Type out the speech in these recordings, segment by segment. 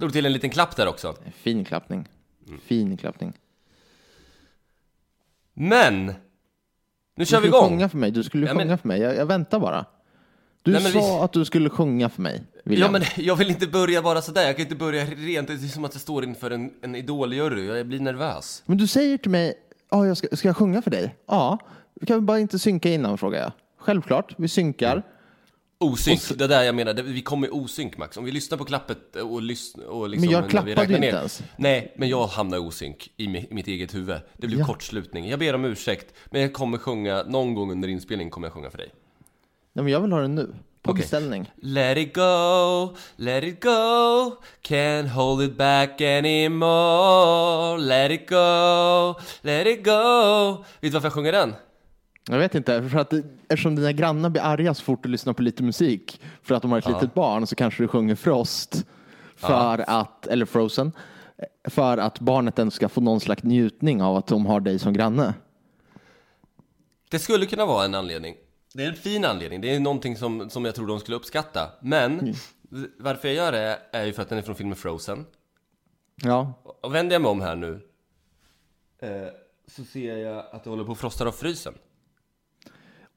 Drog till en liten klapp där också. Fin klappning. Fin klappning. Men! Nu Du kör vi skulle igång! sjunga för mig. Du skulle Ja, sjunga men- för mig. Jag, jag väntar bara. Du Nej, sa vi- att du skulle sjunga för mig, Ja, William. men jag vill inte börja bara sådär. Jag kan inte börja rent. Det är som att jag står inför en, en idoljury. Jag blir nervös. Men du säger till mig, ja, jag ska, ska jag sjunga för dig? Ja. Kan vi bara inte synka innan, frågar jag. Självklart, vi synkar. Osynk, det är där jag menar. Det- Vi kommer i osynk, Max. Om vi lyssnar på klappet och lyssnar och liksom... Men jag klappade ner- inte ens. Nej, men jag hamnar i osynk i mi- mitt eget huvud. Det blir Ja. kortslutning. Jag ber om ursäkt, men jag kommer sjunga, någon gång under inspelningen kommer jag sjunga för dig. Nej, men jag vill ha den nu. På Okej. beställning. Let it go, let it go, can't hold it back anymore. Let it go, let it go. Vet du varför jag sjunger den? Jag vet inte, för att eftersom dina grannar blir arga så fort du lyssnar på lite musik för att de har ett litet barn så kanske du sjunger Frost för att, eller Frozen, för att barnet ändå ska få någon slags njutning av att de har dig som granne. Det skulle kunna vara en anledning. Det är en fin anledning, det är någonting som, som jag tror de skulle uppskatta. Men varför jag gör det är ju för att den är från filmen Frozen. Ja, Och vänder jag mig om här nu eh, så ser jag att det håller på att frosta av frysen.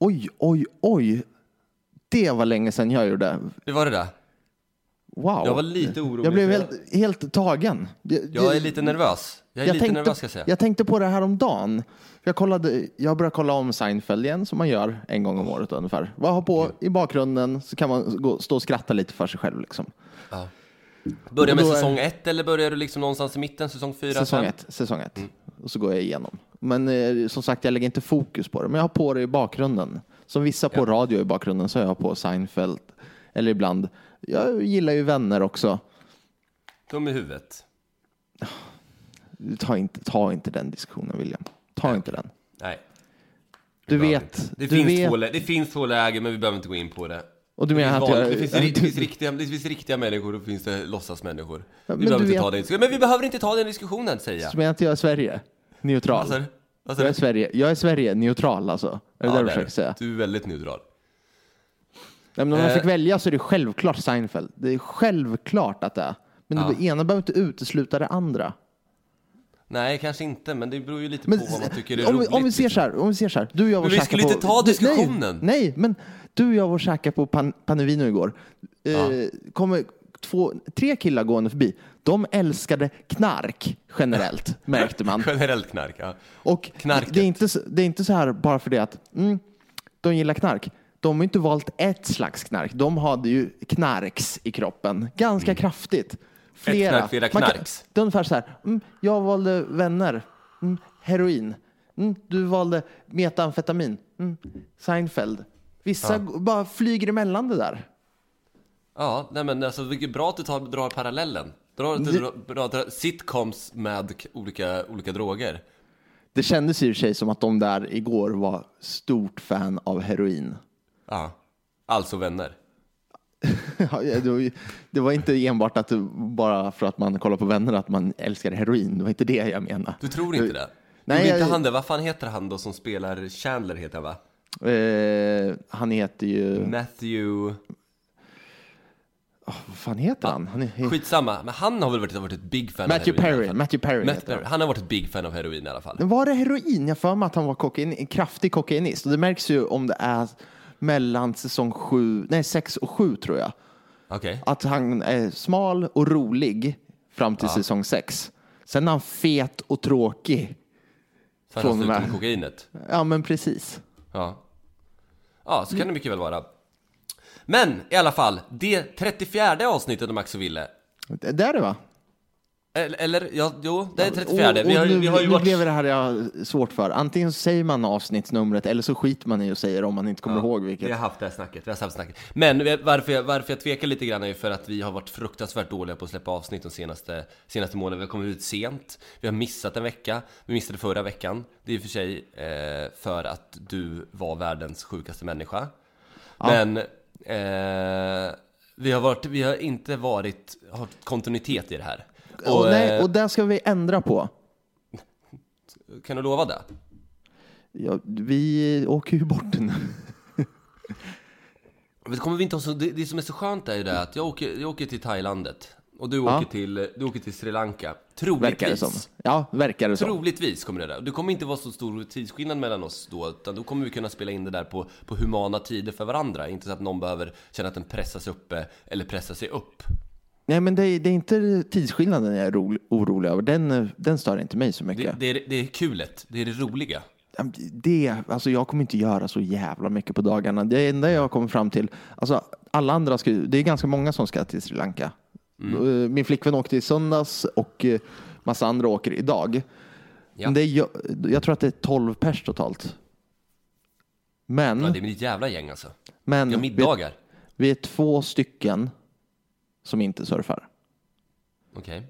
Oj, oj, oj. Det var länge sedan jag gjorde. Hur var det där? Wow. Jag var lite orolig. Jag blev helt, helt tagen. Det- Jag det- är lite nervös. Jag är lite tänkte, nervös ska jag säga. jag tänkte på det här om dagen. Jag, kollade, jag började kolla om Seinfeld igen, som man gör en gång om året ungefär. Vad har på i bakgrunden så kan man gå, stå och skratta lite för sig själv. Liksom. Börjar med säsong ett eller börjar du liksom någonstans i mitten, säsong fyra, Säsong fem? ett. Säsong ett. Mm. Och så går jag igenom. Men eh, som sagt, jag lägger inte fokus på det. Men jag har på det i bakgrunden. Som vissa på radio i bakgrunden så har jag på Seinfeld. Eller ibland. Jag gillar ju vänner också. Dum i huvudet. Ta inte, ta inte den diskussionen, William. Ta inte den. Nej. Du vet. inte. Det, du finns vet två, lä- det finns två lägen, men vi behöver inte gå in på det. och du Det menar finns, att jag... det, finns, det, finns riktiga, det finns riktiga människor och det finns det låtsasmänniskor. Vi men behöver du inte vet- ta den diskussionen. Men vi behöver inte ta den diskussionen, säger jag. Du menar att jag är Sverige? Neutral? Vad sa du? Vad sa Jag är du? Sverige, jag är Sverige neutral alltså? Är det det du försöker säga? Du är väldigt neutral. Nej, men om jag Eh. fick välja så är det självklart Seinfeld. Det är självklart att det är. Men det ena behöver inte utesluta det andra. Nej, kanske inte, men det beror ju lite Men, på vad man tycker är om, roligt. vi- om vi ser liksom. så här, om vi ser så här. Du och jag var Men vi skulle på, inte ta Du- diskussionen. Nej, nej, men du och jag var och käka på pan, Panevino igår. Eh, kommer två, tre killar gående förbi. De älskade knark generellt, märkte man. Generellt knark, ja. Och Knarket. det är, inte, det är inte så här bara för det att mm, de gillar knark. De har inte valt ett slags knark. De hade ju knarks i kroppen, ganska kraftigt. Flera. Mm. knark, flera Man knarks. Det är ungefär så här, mm, jag valde vänner, mm, heroin. Mm, du valde metamfetamin, mm, Seinfeld. Vissa g- bara flyger emellan det där. Ja, nej men alltså vilket bra att du tar, drar parallellen. Drar, du drar, drar, drar sitcoms med olika, olika droger. Det kändes i och för sig som att de där igår var stort fan av heroin. Ja. Alltså vänner. Det, var, inte enbart att bara för att man kollar på vänner att man älskar heroin. Det var inte det jag menade. Du tror inte det? Nej, Nej, inte jag- han det? Vad fan heter han då som spelar Chandler heter han va? Eh, han heter ju... Matthew... vad fan heter han? han är, Skitsamma, men han har väl varit, varit ett big fan Matthew av heroin Perry. Matthew Perry Matt heter Perry. han. Har varit ett big fan av heroin i alla fall. Men var det heroin? Jag för mig att han var kokain, en kraftig kokainist. Och det märks ju om det är mellan säsong sju, nej sex och sju tror jag. Okej. Att han är smal och rolig fram till säsong sex. Sen är han fet och tråkig. För att han från slutar med kokainet. Ja men precis. Ja. Ja, så kan det mycket väl vara. Men i alla fall, det 34 avsnittet av Max och Ville. Det är det va? Eller, eller ja, jo, det är 34. Och, och vi har, nu, vi har ju nu varit... blev det här jag svårt för. Antingen så säger man avsnittsnumret eller så skiter man i och säger om man inte kommer ihåg vilket. Vi har haft det här snacket, vi har haft snacket. Men varför jag, varför jag tvekar lite grann är ju för att vi har varit fruktansvärt dåliga på att släppa avsnitt de senaste, senaste månaderna. Vi har kommit ut sent, vi har missat en vecka, vi missade förra veckan. Det är i och för sig eh, för att du var världens sjukaste människa. Men eh, vi, har varit, vi har inte varit, har kontinuitet i det här. Och, nej, eh, och det ska vi ändra på. kan du lova det? Ja, vi åker ju bort nu. Men kommer vi inte så, det, det som är så skönt är ju det att jag åker, jag åker till Thailandet och du Ja. åker, till, du åker till Sri Lanka. Verkar det som. Troligtvis. Ja, verkar det som. Troligtvis kommer det där. Det kommer inte vara så stor tidsskillnad mellan oss då, utan då kommer vi kunna spela in det där på, på humana tider för varandra. Inte så att någon behöver känna att den pressas uppe eller pressar sig upp. Nej, men det är, det är inte tidsskillnaden jag är ro, orolig över. Den, den stör inte mig så Det, mycket. det, är, det är kulet, det är det roliga. Det, alltså jag kommer inte göra så jävla mycket på dagarna. Det enda jag kommer fram till, alltså alla andra ska, det är ganska många som ska till Sri Lanka. Mm. Eh, Min flickvän åkte i söndags och eh, massa andra åker idag. Ja. Men det är, jag, tror att det är 12 pers totalt. Men, Ja, det är ett jävla gäng alltså. men Vi har middagar. Vi, vi är två stycken som inte surfar. Okej.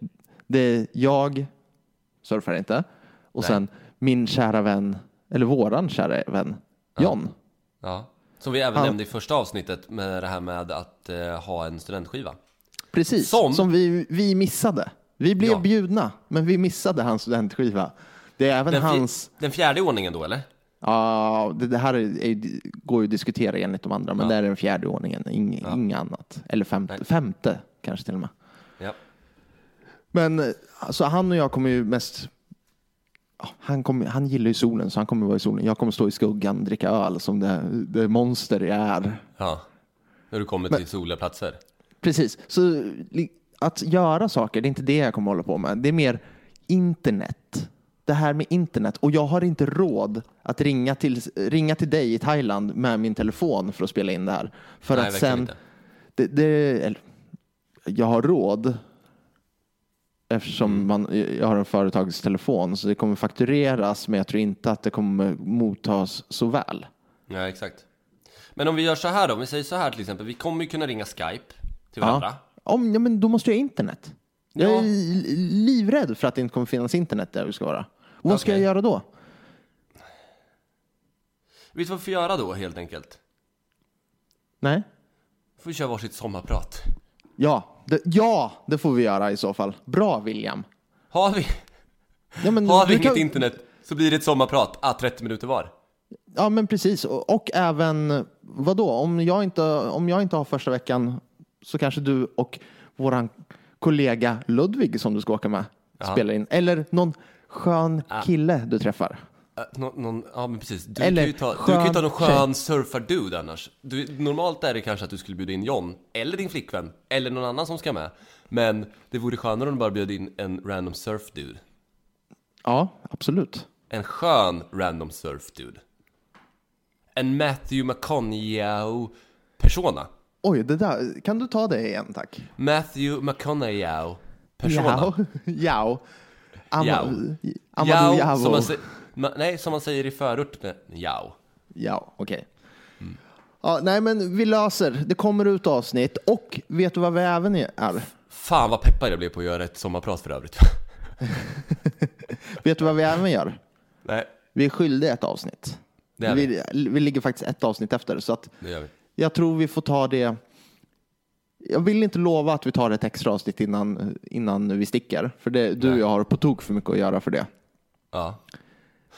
Det är jag, surfar inte, och Nej. sen min kära vän, eller våran kära vän, John. Ja. Som vi även Han- nämnde i första avsnittet med det här med att eh, ha en studentskiva. Precis, Som- som, vi, vi missade. Vi blev Ja. bjudna, men vi missade hans studentskiva. Det är även Den, hans... den fjärde ordningen då eller? Ja, det, det här är, är, går ju att diskutera enligt de andra, men det är den fjärde ordningen, ing, inget annat. Eller femte, Nej. femte kanske till och med. Ja. Men eh, alltså, han och jag kommer ju mest... ja, Han, kommer, han gillar ju solen, så han kommer vara i solen. Jag kommer stå i skuggan, dricka öl som det, det monster jag är. Ja. När du kommer till soliga platser. Precis, så att göra saker, det är inte det jag kommer hålla på med. Det är mer internet. Det här med internet. Och jag har inte råd att ringa till, ringa till dig i Thailand med min telefon för att spela in det här. För Nej, att sen... Det, det, eller, jag har råd eftersom Mm. man, jag har en företagstelefon så det kommer faktureras men jag tror inte att det kommer mottas så väl. Ja, exakt. Men om vi gör så här då, om vi säger så här till exempel, vi kommer ju kunna ringa Skype till varandra. Om, ja, men då måste jag ha internet. Jag Ja. är li- livrädd för att det inte kommer finnas internet där vi ska vara. Vad ska Okej. jag göra då? Vet du vad vi får göra då helt enkelt? Nej? Får vi köra varsitt sommarprat. Ja, det, ja, det får vi göra i så fall. Bra William. Har vi, Ja, men har vi inget kan- internet så blir det ett sommarprat, ah, 30 minuter var. Ja, men precis. Och, och även, vad då? Om jag, inte, om jag inte har första veckan så kanske du och våran kollega Ludvig som du ska åka med spelar in. Eller någon skön kille du träffar. Äh, nå- någon, ja men precis, du Eller kan ju ta, du kan ju ta någon skön skön surfar-dude annars. Du, normalt är det kanske att du skulle bjuda in John, eller din flickvän, eller någon annan som ska med. Men det vore skönare om du bara bjöd in en random surf-dude. Ja, absolut. En skön random surf-dude. En Matthew McConaughey-persona. Oj, det där, kan du ta det igen tack? Matthew. Jao. Ama- Jao. Amadou Javo. som man, ma- nej, som man säger i förort med Jao. Ja, okej. Ja, nej, men vi löser. Det kommer ut avsnitt och vet du vad vi även är? Fan vad peppad jag blev på att göra ett sommarprat för övrigt. Vet du vad vi även gör? nej, Vi är skyldiga ett avsnitt. vi. Vi, vi ligger faktiskt ett avsnitt efter, så att Det gör vi. Jag tror vi får ta det. Jag vill inte lova att vi tar ett extra avsnitt innan, innan vi sticker, för det, du och jag har på tok för mycket att göra för det. Ja.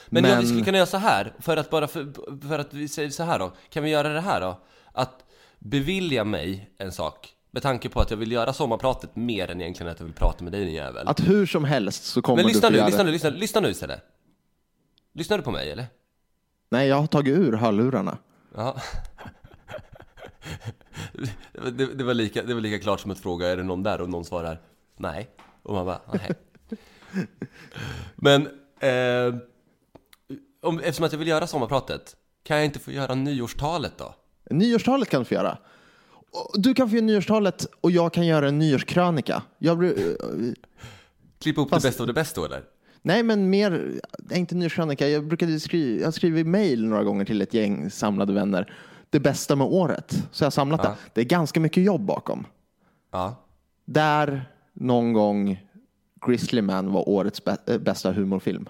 Men, Men- Ja, vi skulle kunna göra så här, för att bara för, för att vi säger så här då, kan vi göra det här då? Att bevilja mig en sak, Med tanke på att jag vill göra sommarpratet mer än egentligen att jag vill prata med dig din jävel. Att hur som helst så kommer Men du lyssna få nu, lyssna nu, lyssna, lyssna nu istället. Lyssnar du på mig eller? Nej, jag har tagit ur hörlurarna. Ja. Det, det, var lika, det var lika klart som att fråga, är det någon där? Och någon svarar nej. Och man bara, nej. Men, eh, om, eftersom att jag vill göra sommarpratet, kan jag inte få göra nyårstalet då? Nyårstalet kan du få göra. Du kan få göra nyårstalet och jag kan göra en nyårskrönika. Jag, blir- eh, Klippa upp Fast- det bästa av det bästa eller? nej, men mer, inte nyårskrönika. Jag brukade skriva, jag har skrivit mejl några gånger till ett gäng samlade vänner. Det bästa med året. Så jag har samlat Ja. det. Det är ganska mycket jobb bakom. Ja. Där någon gång Grizzly Man var årets äh, bästa humorfilm.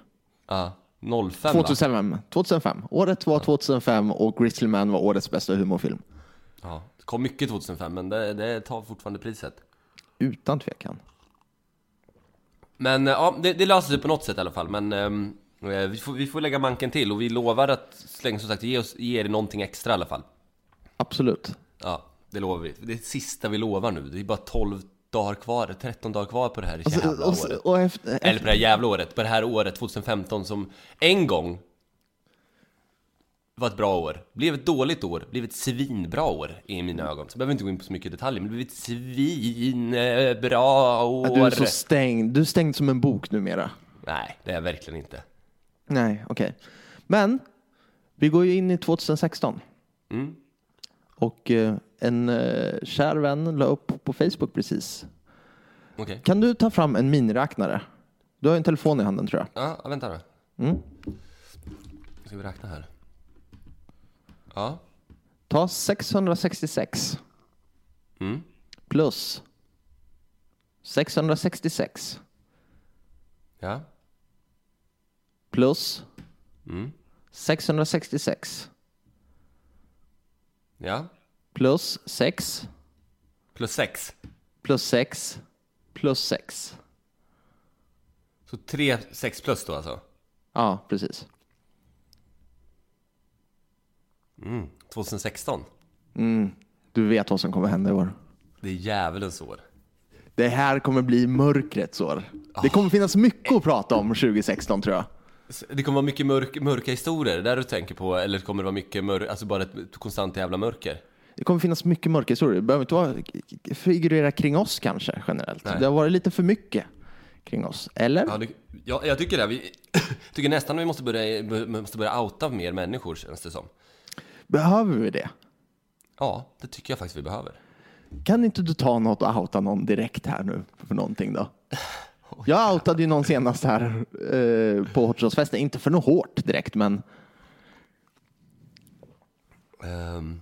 Ja. 05 va? 2005. 2005. Året var 2005 och Grizzly Man var årets bästa humorfilm. Ja. Det kom mycket 2005 men det, det tar fortfarande priset. Utan tvekan. Men eh, ja, det, det löser sig på något sätt i alla fall. Men eh, vi, får, vi får lägga manken till och vi lovar att slänga som sagt ge, oss, ge er någonting extra i alla fall. Absolut. Ja, det lovar vi. Det är det sista vi lovar nu. Det är bara 12 dagar kvar, 13 dagar kvar på det här jävla och, året. och efter, Eller på det här jävla året, på det här året 2015 som en gång var ett bra år, blev ett dåligt år, blev ett svinbra år i mina ögon. Så behöver vi inte gå in på så mycket detaljer, men det blev ett svinbra år. Ja, du är så stängd. Du är stängd som en bok numera. Nej, det är jag verkligen inte. Nej, okej. Men vi går ju in i 2016. Mm. Och eh, en eh, kär vän la upp på Facebook precis. Okej. Kan du ta fram en miniräknare? Du har ju en telefon i handen tror jag. Ja, vänta då. Mm. Ska vi räkna här? Ja. Ta 666 Mm. plus 666 Ja. Plus Mm. 666 Ja. plus 6 Plus 6. plus 6 plus 6. Så 3, 6 plus då alltså? Ja, precis. 2016. Du vet vad som kommer hända i år. Det är djävulens år. Det här kommer bli mörkrets år. Det kommer finnas mycket att prata om 2016 tror jag. Det kommer vara mycket mörk, mörka historier, där du tänker på, eller kommer det vara mycket mörk, alltså bara ett konstant jävla mörker? Det kommer finnas mycket mörka historier. Det behöver inte vara, figurera kring oss kanske generellt. Nej. Det har varit lite för mycket kring oss. Eller? Ja, det, ja jag tycker det. Vi tycker nästan vi måste börja, måste börja outa mer människor, känns det som. Behöver vi det? Ja, det tycker jag faktiskt vi behöver. Kan inte du ta något och outa någon direkt här nu för någonting då? Jag outade ju någon senast här eh, på Hortonsfesten, inte för något hårt direkt men Ehm.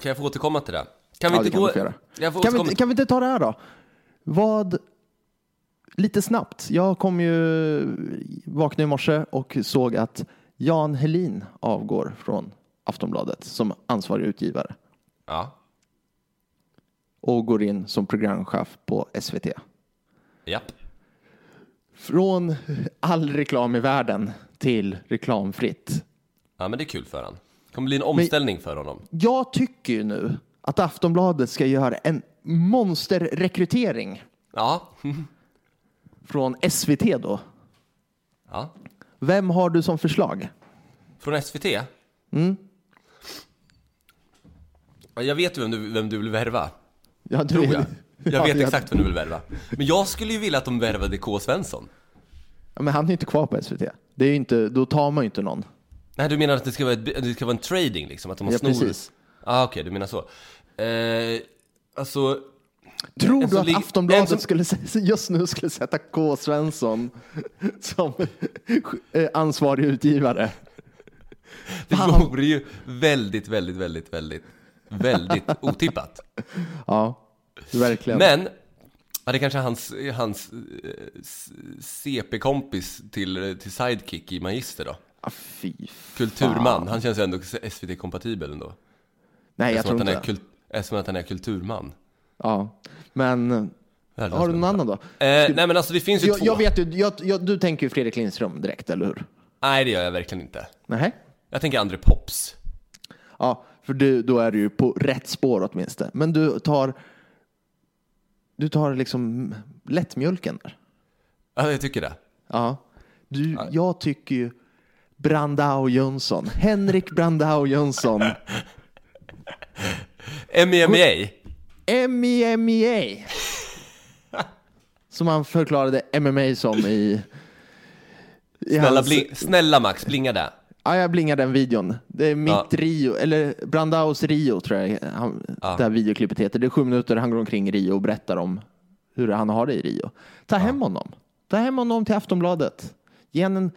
Kan jag få återkomma till det? Kan vi Ja, inte kan gå... får kan vi, inte- kan vi inte ta det här då? Vad, lite snabbt, jag kom ju, vaknade i morse och såg att Jan Helin avgår från Aftonbladet som ansvarig utgivare Ja, och går in som programchef på SVT. Japp. Från all reklam i världen till reklamfritt. Ja, men det är kul för han. Det kommer bli en omställning för honom. Jag tycker ju nu att Aftonbladet ska göra en monsterrekrytering Ja. från SVT då. ja. Vem har du som förslag? Från SVT? Mm. Ja, jag vet ju vem du, vem du vill värva. Ja, du, Tror jag. Jag Ja, vet exakt vem du vill värva. Men jag skulle ju vilja att de värvade K. Svensson. Ja, men han är ju inte kvar på SVT. Det är ju inte, då tar man ju inte någon. Nej, du menar att det ska vara, ett, det ska vara en trading liksom? Att de har Ja, snor? precis. Ah, okej, du menar så. Eh, alltså... Tror du att Aftonbladet som- skulle, just nu skulle sätta K. Svensson som eh, ansvarig utgivare? Det Fan. vore ju väldigt, väldigt, väldigt, väldigt, väldigt otippat. Ja, verkligen. Men, ja, det kanske är hans, hans eh, CP-kompis till, till Sidekick i Magister då. Ah, fy fan. Kulturman, han känns ju ändå SVT-kompatibel ändå. Nej, jag tror inte är det. kult, eftersom att han är kulturman. Ja, men har du någon annan då? Eh, nej men alltså det finns ju Jag, två. jag vet ju, jag, jag, du tänker ju Fredrik Lindström direkt, eller hur? Nej det gör jag verkligen inte. Nej. Jag tänker André Pops. Ja, För du, då är du ju på rätt spår åtminstone. Men du tar, du tar liksom lättmjölken där. Ja, jag tycker det. Ja. Du, jag tycker ju Brandao Jönsson, Henrik Brandao Jönsson, MEMEA. MEMEA. Som han förklarade MMA som i... i Snälla, hans- bling, snälla Max, blinga där. Ja, jag blingar den videon. Det är mitt Ja. Rio, eller Brandaos Rio tror jag han, det här videoklippet heter. Det är sju minuter, han går omkring i Rio och berättar om hur han har det i Rio. Ta hem honom. Ta hem honom till Aftonbladet. Ge honom en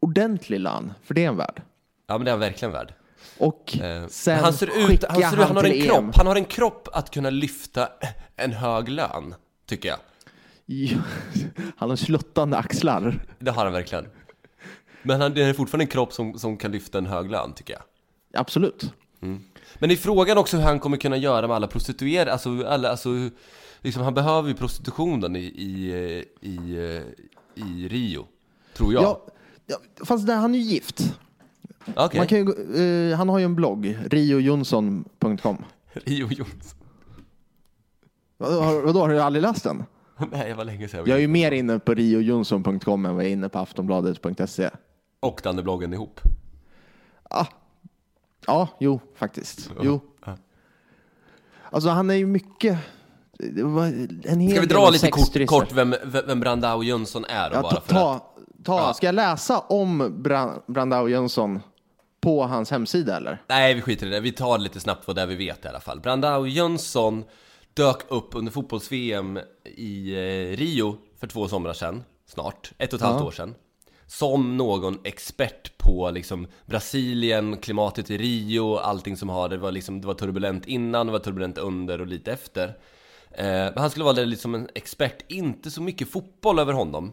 ordentlig lön, för det är en värd. Ja, men det är han verkligen värd. Och Eh, sen han ser ut, han, ser ut, han har en kropp, EM. han har en kropp att kunna lyfta en hög lön, tycker jag. Ja, Han har sluttande axlar. Det har han verkligen. Men han, det är fortfarande en kropp som, som kan lyfta en hög lön, tycker jag. Absolut. Men det är frågan också hur han kommer kunna göra med alla prostituerade, alltså, alla, alltså liksom, han behöver ju prostitutionen i, i, i, i Rio, tror jag. Ja, ja, fast där, han är ju gift. Okej, Man kan ju, eh, han har ju en blogg, riojonsson.com. Rio Jonsson. Vadå, vadå, har du aldrig läst den? Nej, det var länge sedan. Jag är ju mer inne på riojonsson.com än vad jag är inne på aftonbladet.se. Och Dannebloggen ihop. Ja, jo, faktiskt. Jo. Alltså han är ju mycket... Det var en hel Ska vi del dra lite kort, sexturism. kort vem, vem Brandao Jönsson är då, Ja, bara ta, för att... ta, ta. Ska jag läsa om Bra- Brandao Jönsson på hans hemsida eller? Nej, vi skiter i det. Vi tar lite snabbt vad det är vi vet i alla fall. Brandao Jönsson dök upp under fotbolls-VM i eh, Rio för två somrar sedan, snart, ett och ett halvt år sedan. Som någon expert på liksom Brasilien, klimatet i Rio, allting som har det var liksom, det var turbulent innan, det var turbulent under och lite efter. Eh, men han skulle vara liksom en expert, inte så mycket fotboll över honom.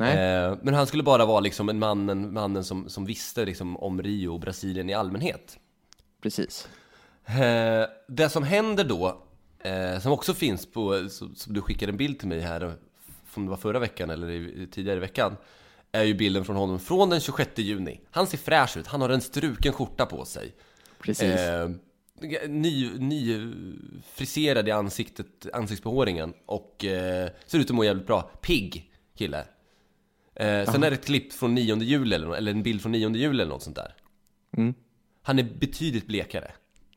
Eh, men han skulle bara vara liksom en mannen, mannen som, som visste liksom om Rio och Brasilien i allmänhet. Precis. Eh, det som händer då, eh, som också finns på, som, du skickade en bild till mig här, om det var förra veckan eller i, tidigare i veckan, är ju bilden från honom från den 26 juni. Han ser fräsch ut, han har en struken skörta på sig. Precis. Eh, ny, ny friserad i ansiktet, ansiktsbehåringen och eh, ser ut att må jävligt bra. Pigg kille. Eh, sen är det ett klipp från 9 juli eller, eller en bild från 9 juli eller något sånt där. Han är betydligt blekare.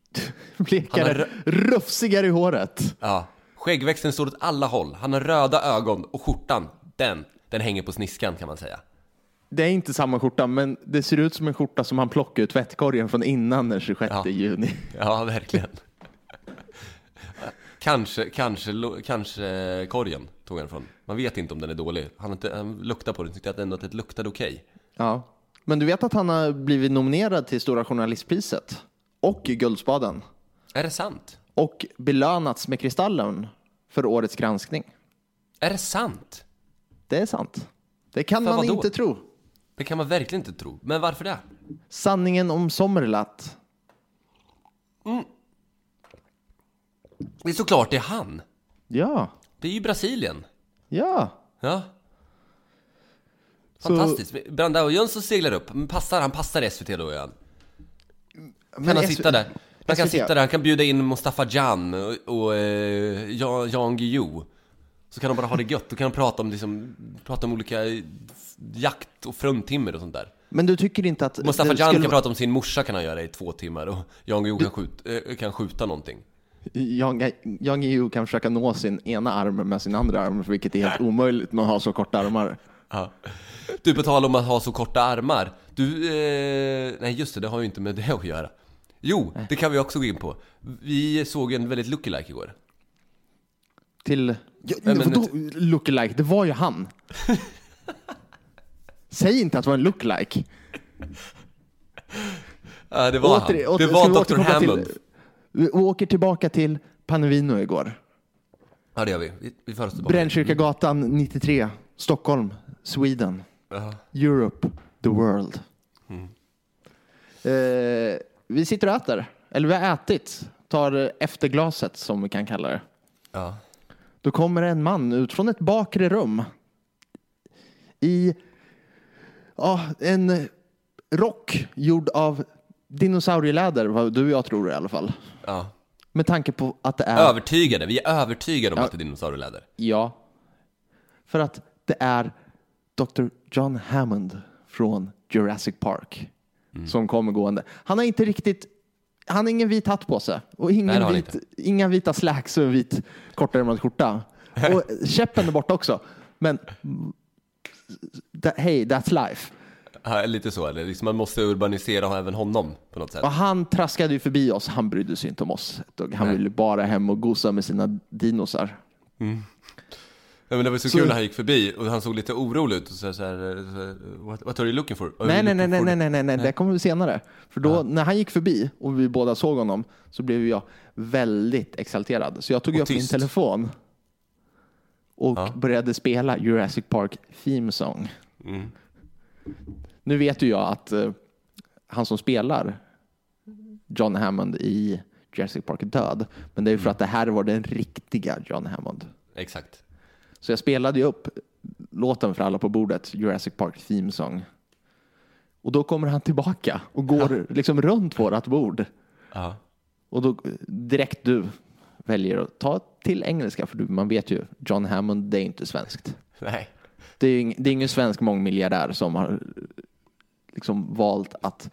Blekare, rufsigare i håret. Ja. Skäggväxten står åt alla håll. Han har röda ögon och skjortan, den, den hänger på sniskan kan man säga. Det är inte samma skjorta, men det ser ut som en skjorta som han plockade ur tvättkorgen från innan den 26 Ja. juni. Ja, verkligen. kanske, kanske, kanske korgen tog han från. Man vet inte om den är dålig. Han, inte, han luktade på den och tyckte att ändå att det luktade okej. Ja. Men du vet att han har blivit nominerad till Stora Journalistpriset och Guldspaden Är det sant? och belönats med Kristallen för årets granskning. Är det sant? Det är sant. Det kan För man vadå? inte tro. Det kan man verkligen inte tro. Men varför det? Sanningen om Sommerlath. Det är såklart det är han. Ja, Det är ju Brasilien. ja. Ja. Så- Fantastiskt. Brandao Jönsson seglar upp. Men Passar, han passar SVT då, han. Kan han S- sitta där? Han kan SVT. sitta där, han kan bjuda in Mustafa Jan och, och eh, Jan, Jan Guillou. Så kan de bara ha det gött, då kan de prata om, liksom, prata om olika jakt och fruntimmer och sånt där. Men du tycker inte att... Mustafa Jan skulle kan prata om sin morsa kan han göra i två timmar och Jan Guillou kan, skjut, eh, kan skjuta någonting. Jan, Jan Guillou kan försöka nå sin ena arm med sin andra arm, vilket är helt omöjligt när man har så korta armar. Ja. Du, på tal om att ha så korta armar. Du, eh, nej just det, det har ju inte med det att göra. Jo, det kan vi också gå in på. Vi såg en väldigt lookalike igår. Till... Ja, Nej, men vadå lookalike? Det var ju han. Säg inte att det var en lookalike. Ja, det var Åter- han. åter- Det var Dr. Hammond. Till, vi åker tillbaka till Panevino igår. Ja, det gör vi. Vi, vi för oss tillbaka. Brännkyrkagatan 93, Stockholm, Sweden, Ja. Europe, the world. Mm. Eh, vi sitter och äter, eller vi har ätit, tar efterglaset som vi kan kalla det. Ja. Då kommer en man ut från ett bakre rum i ja, en rock gjord av dinosaurieläder, vad du och jag tror i alla fall. Ja. Med tanke på att det är... Övertygade. Vi är övertygade om Ja. att det är dinosaurieläder. Ja. För att det är Dr. John Hammond från Jurassic Park Mm. som kommer gående. Han har inte riktigt, han har ingen vit hatt på sig och ingen Nej, vit, inga vita slacks och en vit kortärmad skjorta. Och käppen är borta också. Men that, hey, that's life. Ja, lite så, eller liksom man måste urbanisera även honom på något sätt. Och han traskade ju förbi oss, han brydde sig inte om oss. Han Nej. ville bara hem och gosa med sina dinosar. Ja, men det var så, Så- kul när han gick förbi och han såg lite orolig ut och så här, så här, what, what are you looking for? Nej, nej, nej, nej, for nej, nej, nej, det kommer vi senare. För då, när han gick förbi och vi båda såg honom så blev jag väldigt exalterad. Så jag tog Och upp min tyst. telefon och Ja. började spela Jurassic Park Theme Song. Mm. Nu vet ju jag att eh, han som spelar John Hammond i Jurassic Park är död. Men det är ju Mm. för att det här var den riktiga John Hammond. Exakt. Så jag spelade ju upp låten för alla på bordet, Jurassic Park Theme Song. Och då kommer han tillbaka och går liksom runt vårat bord. Ja. Och då direkt du väljer att ta till engelska, för du, man vet ju, John Hammond, det är inte svenskt. Nej. Det är, ing, det är ingen svensk mångmiljardär som har liksom valt att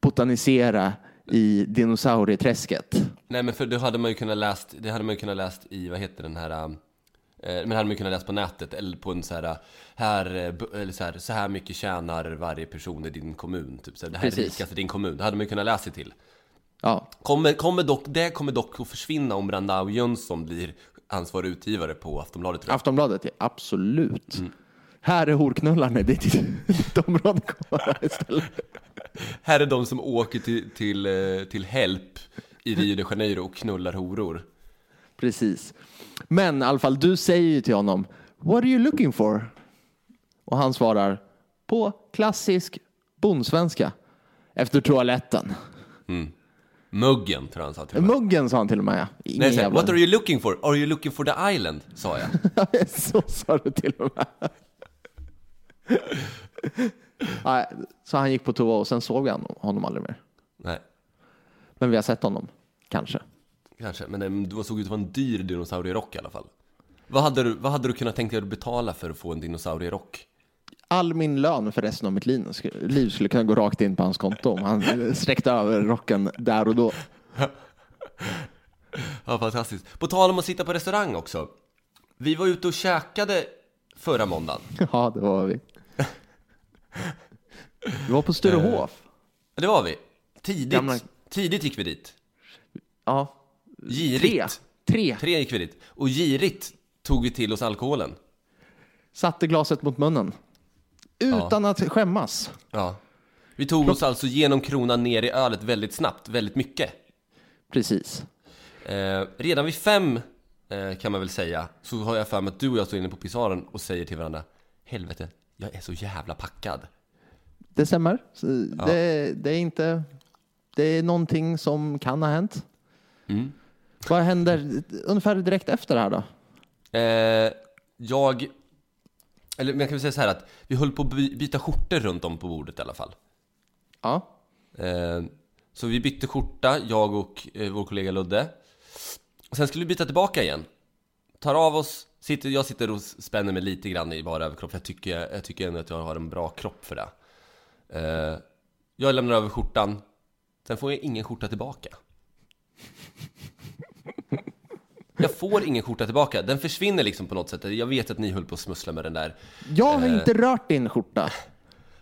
botanisera i dinosaurieträsket. Nej men för det hade man ju kunnat läst, det hade man ju kunnat läst i, vad heter den här, eh, men hade man ju kunnat läst på nätet eller på en så här, här, eh, eller så här, så här mycket tjänar varje person i din kommun, typ så här, det här är Precis. rikast i din kommun, det hade man ju kunnat läsa sig till. Ja, Kommer, kommer dock, det kommer dock att försvinna om Brandao Jönsson blir ansvarig utgivare på Aftonbladet tror jag. Aftonbladet, ja, absolut. Här är horknullarna, det är ditt, område istället. Här är de som åker till, till, eh, till Help i Rio de Janeiro och knullar horor. Precis. Men i alla fall, du säger ju till honom, What are you looking for? Och han svarar på klassisk bondsvenska. Efter toaletten. Muggen tror jag han sa till mig. Muggen sa han till och med. Ingen Nej, så what are you looking for? Are you looking for the island? Sa jag. Så sa du till och med. Nej, så han gick på toa och sen såg vi han- honom aldrig mer. Nej, Men vi har sett honom, kanske. kanske. Men det- du såg ut att vara en dyr dinosaurierock i alla fall. Vad hade, du, vad hade du kunnat tänka dig att betala för att få en dinosaurierock? All min lön för resten av mitt liv skulle, liv skulle kunna gå rakt in på hans konto om han sträckte över rocken där och då. Ja, fantastiskt. På tal om att sitta på restaurang också. Vi var ute och käkade förra måndagen. Ja, det var vi. Vi var på Sturehof. Det var vi. Tidigt, Gamla- tidigt gick vi dit. Ja. Girigt. Tre. Tre. Tre gick vi dit. Och girigt tog vi till oss alkoholen. Satte glaset mot munnen. Utan att skämmas. Ja. Vi tog oss alltså genom kronan ner i ölet väldigt snabbt, väldigt mycket. Precis. Eh, redan vid fem, eh, kan man väl säga, så har jag för mig att du och jag står inne på pisaren och säger till varandra Helvete, jag är så jävla packad. Det stämmer. Så Det, det är inte... Det är någonting som kan ha hänt. Mm. Vad händer ungefär direkt efter det här då? Eh, jag, eller men jag kan väl säga så här att vi höll på att by- byta skjortor runt om på bordet i alla fall. Ja. Eh, så vi bytte skjorta, jag och eh, vår kollega Ludde. Och sen skulle vi byta tillbaka igen. Tar av oss, sitter, jag sitter och spänner mig lite grann i bara överkropp. Jag tycker, jag tycker ändå att jag har en bra kropp för det. Eh, jag lämnar över skjortan, sen får jag ingen skjorta tillbaka. Jag får ingen skjorta tillbaka, den försvinner liksom på något sätt. Jag vet att ni höll på att smussla med den där. Jag har Eh. inte rört din skjorta.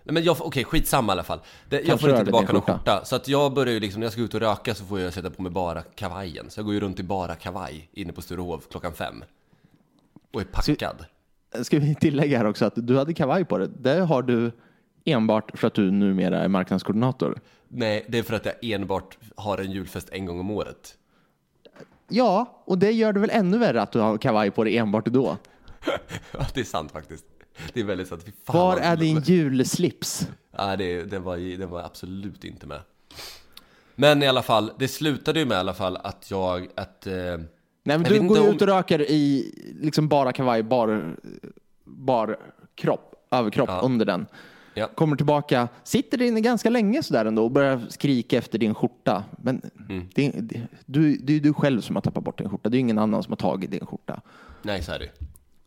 Nej men jag, okej skitsamma i alla fall. Det, jag får inte tillbaka någon skjorta. skjorta. Så att jag börjar ju liksom, när jag ska ut och röka så får jag sätta på mig bara kavajen. Så jag går ju runt i bara kavaj inne på Sturehof klockan fem. Och är packad. Ska vi tillägga här också att du hade kavaj på dig. Det har du enbart för att du numera är marknadskoordinator. Nej, det är för att jag enbart har en julfest en gång om året. Ja, och det gör det väl ännu värre att du har kavaj på dig enbart då. Ja, det är sant faktiskt. Det är väldigt sant. Fan, Var är din julslips? Nej, det, det, var, det var absolut inte med. Men i alla fall, det slutade ju med i alla fall att jag, att... Eh, Nej, men du går om- ut och röker i liksom bara kavaj, bar, bar kropp, överkropp Ja. under den. Ja. Kommer tillbaka, sitter inne ganska länge sådär ändå och börjar skrika efter din skjorta. Men Mm. det, det, du, det är du själv som har tappat bort din skjorta. Det är ingen annan som har tagit din skjorta. nej, så är det.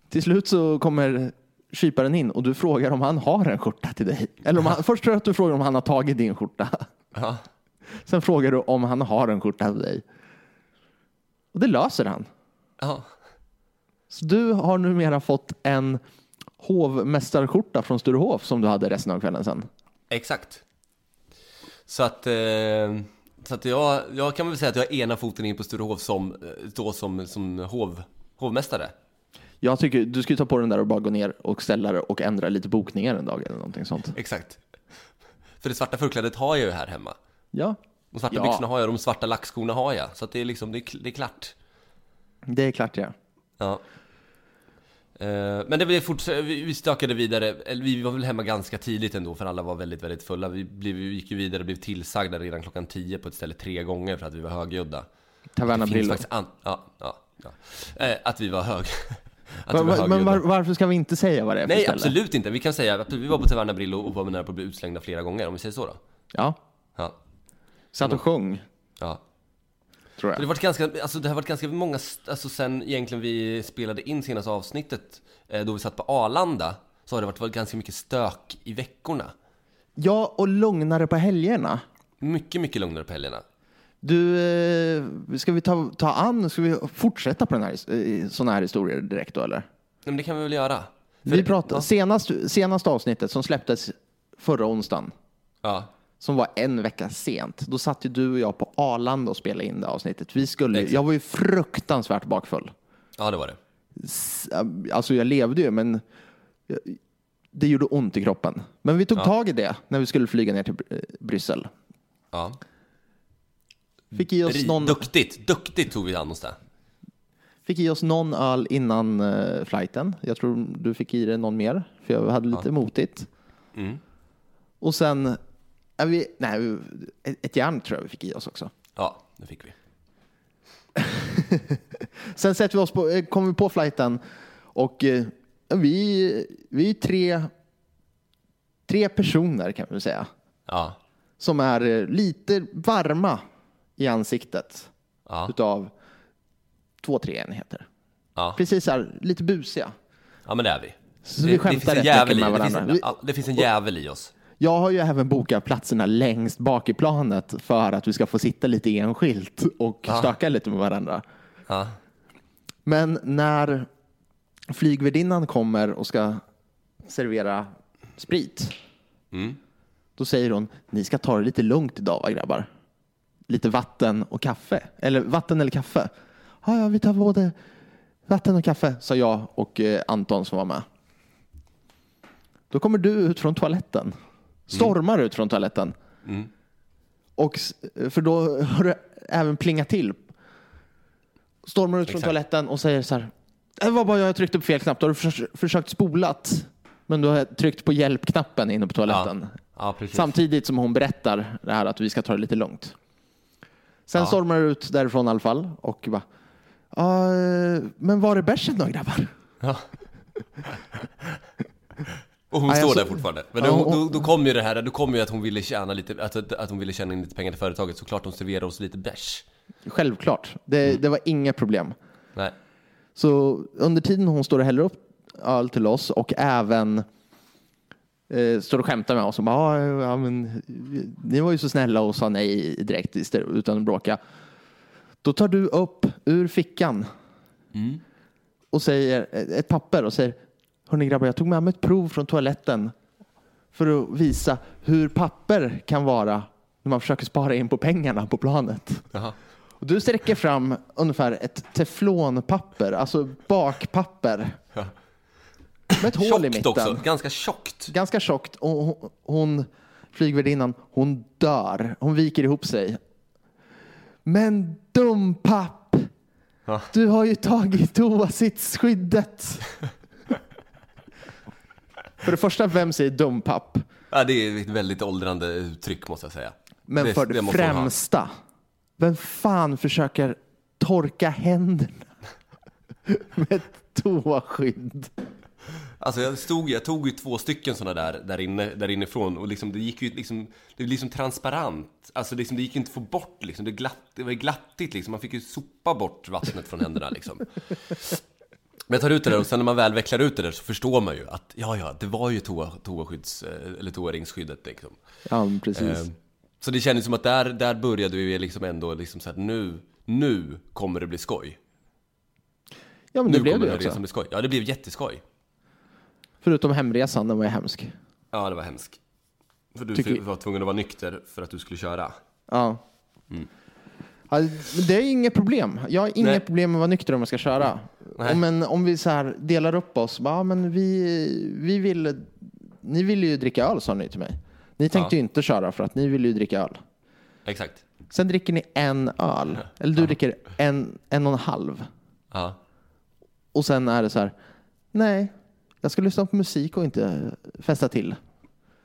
Till slut så kommer kyparen in och du frågar om han har en skjorta till dig. Eller om han, först tror jag att du frågar om han har tagit din skjorta. Ja. Sen frågar du om han har en skjorta till dig. Och det löser han. ja. Så du har numera fått en hovmästarskjorta från Sturehof som du hade resten av kvällen sen. Exakt. Så att, eh, så att jag, jag kan väl säga att jag har ena foten in på Sturehof som, eh, då som, som hov, hovmästare. Jag tycker du ska ta på den där och bara gå ner och ställa dig och ändra lite bokningar en dag eller någonting sånt. Exakt. För det svarta förklädet har jag ju här hemma. Ja, De svarta Ja. byxorna har jag, de svarta lackskorna har jag. Så det är liksom, det är, det är klart. det är klart ja. Ja. Eh, Men det blev fortsatt, vi stökade vidare, eller vi var väl hemma ganska tidigt ändå för alla var väldigt, väldigt fulla. Vi, blev, vi gick ju vidare och blev tillsagda redan klockan 10 på ett ställe tre gånger för att vi var högljudda. Taverna Brillo. faktiskt an- ja, ja, ja. Eh, att vi var hög. att vi Va- var va- Men var, varför ska vi inte säga vad det är för Nej, ställe? absolut inte. Vi kan säga att vi var på Taverna Brillo och var nära på att bli utslängda flera gånger, om vi säger så då. Ja, Ja, satt och sjöng, ja. Tror Det har jag. varit ganska, alltså det har varit ganska många, alltså sen egentligen vi spelade in senaste avsnittet, eh, då vi satt på Arlanda, så har det varit, ganska mycket stök i veckorna. Ja, och lugnare på helgerna. Mycket, mycket lugnare på helgerna. Du, eh, ska vi ta, ta an, ska vi fortsätta på den här, eh, såna här historier direkt då eller? Men det kan vi väl göra? För- Vi pratade, senast, senaste avsnittet som släpptes förra onsdagen, Ja, som var en vecka sent, då satt ju du och jag på Arlanda och spelade in det avsnittet. Vi skulle, Exakt. jag var ju fruktansvärt bakfull. ja det var det. S- Alltså jag levde ju, men det gjorde ont i kroppen. Men vi tog tag i det när vi skulle flyga ner till Bry- Bryssel. Ja. Fick i, oss Ri- någon, Duktigt, duktigt tog vi an oss där. fick i oss någon öl innan uh, flighten. Jag tror du fick i dig någon mer, för jag hade lite motigt. Mm. Och sen, vi, nej, ett, järn tror jag vi fick i oss också. Ja, det fick vi. Sen sätter vi oss på, eh, kommer vi på flighten och eh, vi, vi är tre, tre personer kan vi säga. Ja, Som är eh, lite varma i ansiktet ja, utav två, tre enheter. ja. Precis så här, lite busiga. ja men det är vi. Så det, vi skämtar rätt mycket med det, finns varandra. en, det finns en jävel i oss. Jag har ju även bokat platserna längst bak i planet för att vi ska få sitta lite enskilt och stöka lite med varandra. Ja. Men när flygvärdinnan kommer och ska servera sprit, då säger hon, ni ska ta det lite lugnt idag va grabbar? Lite vatten och kaffe, eller vatten eller kaffe? Ja, ja, vi tar både vatten och kaffe, sa jag och eh, Anton som var med. Då kommer du ut från toaletten, stormar ut från toaletten. Och, s- för då har du även plingat till. Stormar ut från Exakt. toaletten och säger så här. Det var bara jag tryckte på fel knapp. Då har du förs- försökt spolat. Men du har tryckt på hjälpknappen inne på toaletten. Ja, precis. Samtidigt som hon berättar det här att vi ska ta det lite lugnt. Sen Ja. stormar du ut därifrån i alla fall och bara. "Ja, eh, men var är bärsen då grabbar? Och hon står där fortfarande. Men då, då, då kom ju det här, då kom ju att hon ville tjäna lite, att, att, hon ville tjäna in lite pengar till företaget. Såklart hon serverade oss lite bärs. Självklart. Det, Mm. det var inga problem. Nej. Så under tiden hon står och häller upp öl till oss och även eh, står och skämtar med oss. Och bara, "Ja, ja, men, ni var ju så snälla och sa nej direkt istället, utan att bråka. Då tar du upp ur fickan och säger ett papper och säger Hörni grabbar, jag tog med mig ett prov från toaletten för att visa hur papper kan vara när man försöker spara in på pengarna på planet. Jaha. Och du sträcker fram ungefär ett teflonpapper, alltså bakpapper. Med ett hål i Tjockt mitten. också, ganska tjockt. Ganska tjockt. Och hon- hon, flygvärdinnan, hon dör. Hon viker ihop sig. Men dumpapp! Ja. Du har ju tagit toasitsskyddet. för det första, vem säger dumpapp? Ja, det är ett väldigt åldrande uttryck måste jag säga. Men för det, måste hon ha. främsta, vem fan försöker torka händerna med ett toaskydd? Alltså jag, stod, jag tog ju två stycken sådana där, där, inne, där inifrån och liksom, det gick ju liksom, det blev liksom transparent. Alltså liksom, det gick inte att få bort liksom, det, glatt, det var glattigt liksom, man fick ju sopa bort vattnet från händerna liksom. Men jag tar ut det där och sen när man väl vecklar ut det där så förstår man ju att ja, ja, det var ju toa, toaskydds, eh, eller toaringsskyddet liksom. Ja, precis. Eh, Så det kändes som att där, där började vi liksom ändå liksom så att nu, nu kommer det bli skoj. ja, men Nu det blev kommer det här också. bli skoj. Ja, det blev jätteskoj. Förutom hemresan, den var ju hemsk. Ja, det var hemskt. För du Tycker var tvungen att vara nykter för att du skulle köra. Ja. Men det är inget problem. Jag har inga Nej. problem med att vara nykter om jag ska köra. Nej. Men om vi så här delar upp oss. Ja, men vi, vi vill, ni ville ju dricka öl sa ni till mig. Ni tänkte Ja. ju inte köra för att ni ville ju dricka öl. Exakt. Sen dricker ni en öl. Eller du dricker en, en och en halv. Ja. Och sen är det så här. Nej, jag ska lyssna på musik och inte festa till.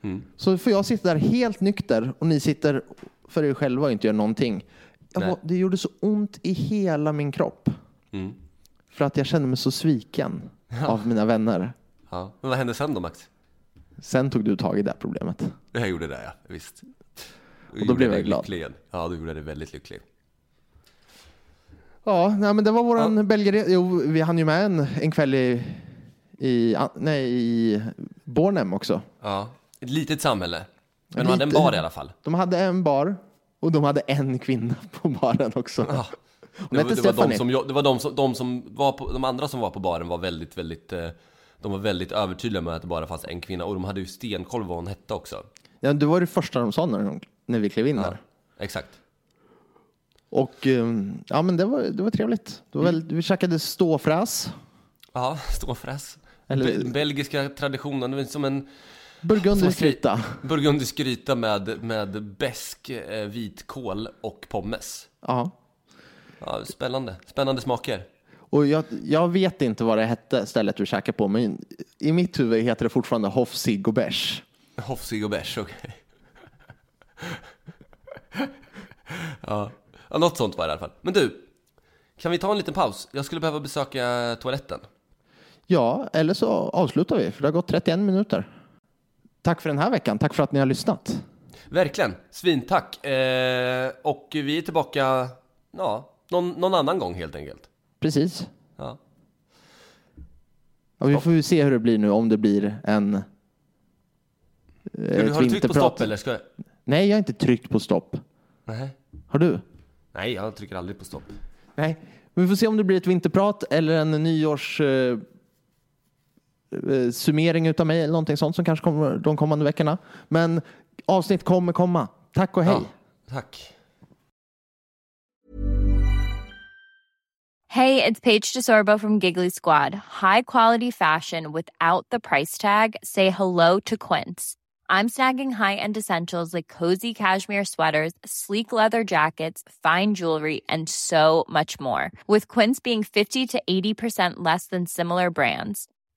Mm. Så får jag sitta där helt nykter och ni sitter för er själva och inte gör någonting. Jag det gjorde så ont i hela min kropp. Mm. För att jag kände mig så sviken av mina vänner. ja. Men vad hände sen då Max? Sen tog du tag i det här problemet. Här gjorde det ja, visst. Och då blev jag glad. lycklig. Ja, du gjorde det väldigt lycklig. Ja, nej, men det var våran ja. Belgien. Jo, vi hann ju med en, en kväll i, i, nej, i Bornem också. Ja. Ett litet samhälle. Men de hade en bar i alla fall. De hade en bar och de hade en kvinna på baren också. Ja. Det var, det var, de som, det var de som, de som var på, de andra som var på baren var väldigt, väldigt, eh, de var väldigt övertydliga med att det bara fanns en kvinna och de hade ju stenkoll vad hon hette också. Ja, det var det första de sa när, när vi klev in där. Exakt. Och um, ja, men det var, det var trevligt. Det var Mm. väl, vi käkade ståfräs, Ja, ståfräs. Eller- Be- belgiska traditionen, som en burgundisk gryta. burgundisk gryta med, med besk eh, vitkål och pommes. Ja. Ja, spännande, spännande smaker. Och jag, jag vet inte vad det hette, stället vi käkade på, men i mitt huvud heter det fortfarande Hoff Sig och Bärs. Hofsig och bärs, okej. ja. ja, något sånt var det i alla fall. Men du, kan vi ta en liten paus? Jag skulle behöva besöka toaletten. Ja, eller så avslutar vi, för det har gått 31 minuter. Tack för den här veckan. Tack för att ni har lyssnat. Verkligen, svintack. Eh, och vi är tillbaka, ja, någon, någon annan gång helt enkelt. Precis. Ja. Och vi får ju se hur det blir nu, om det blir en eh, du, har du tryckt på stopp eller? Ska jag... Nej, jag har inte tryckt på stopp. Nej. Har du? Nej, jag trycker aldrig på stopp. Nej. Men vi får se om det blir ett vinterprat eller en nyårs eh, Eh, summering utav mig eller någonting sånt som kanske kommer de kommande veckorna. Men avsnitt kommer komma. Tack och hej. Ja, tack. Hey, it's Paige DeSorbo from Giggly Squad. High quality fashion without the price tag. Say hello to Quince. I'm snagging high-end essentials like cozy cashmere sweaters, sleek leather jackets, fine jewelry, and so much more. With Quince being 50 to 80% less than similar brands.